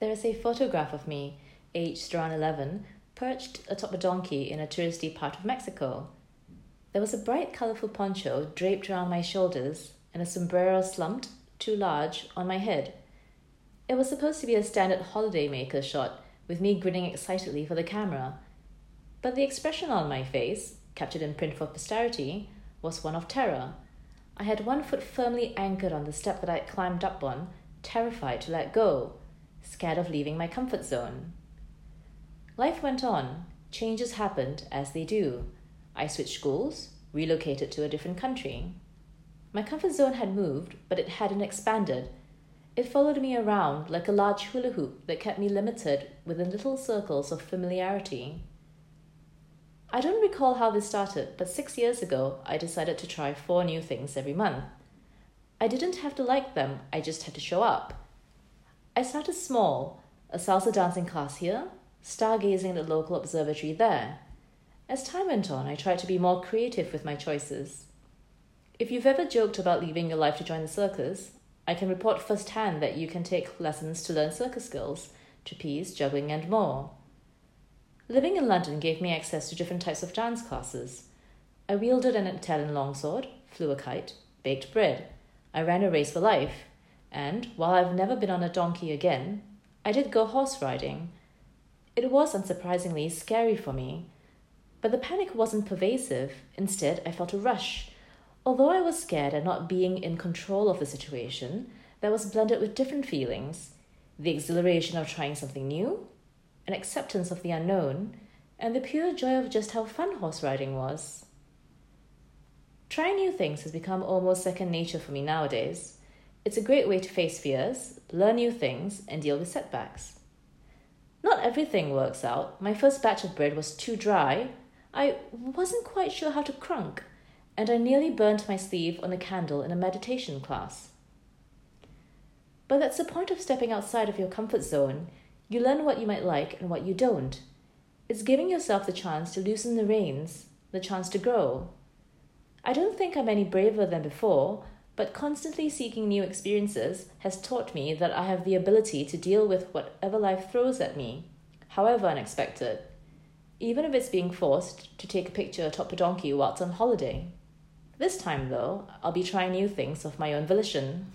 There is a photograph of me, aged around 11, perched atop a donkey in a touristy part of Mexico. There was a bright, colorful poncho draped around my shoulders and a sombrero slumped, too large, on my head. It was supposed to be a standard holidaymaker shot, with me grinning excitedly for the camera. But the expression on my face, captured in print for posterity, was one of terror. I had one foot firmly anchored on the step that I had climbed up on, terrified to let go, scared of leaving my comfort zone. Life went on. Changes happened as they do. I switched schools, relocated to a different country. My comfort zone had moved, but it hadn't expanded. It followed me around like a large hula hoop that kept me limited within little circles of familiarity. I don't recall how this started, but six years ago, I decided to try four new things every month. I didn't have to like them, I just had to show up. I started small a salsa dancing class here, stargazing at the local observatory there. As time went on, I tried to be more creative with my choices. If you've ever joked about leaving your life to join the circus, I can report firsthand that you can take lessons to learn circus skills, trapeze, juggling, and more. Living in London gave me access to different types of dance classes. I wielded an Italian longsword, flew a kite, baked bread. I ran a race for life, and while I've never been on a donkey again, I did go horse riding. It was unsurprisingly scary for me, but the panic wasn't pervasive. Instead, I felt a rush. Although I was scared at not being in control of the situation, that was blended with different feelings the exhilaration of trying something new, an acceptance of the unknown, and the pure joy of just how fun horse riding was. Trying new things has become almost second nature for me nowadays. It's a great way to face fears, learn new things, and deal with setbacks. Not everything works out. My first batch of bread was too dry. I wasn't quite sure how to krump, and I nearly burnt my sleeve on a candle in a meditation class. But that's the point of stepping outside of your comfort zone you learn what you might like and what you don't. It's giving yourself the chance to loosen the reins, the chance to grow. I don't think I'm any braver than before, but constantly seeking new experiences has taught me that I have the ability to deal with whatever life throws at me, however unexpected, even if it's being forced to take a picture atop a donkey whilst on holiday. This time, though, I'll be trying new things of my own volition.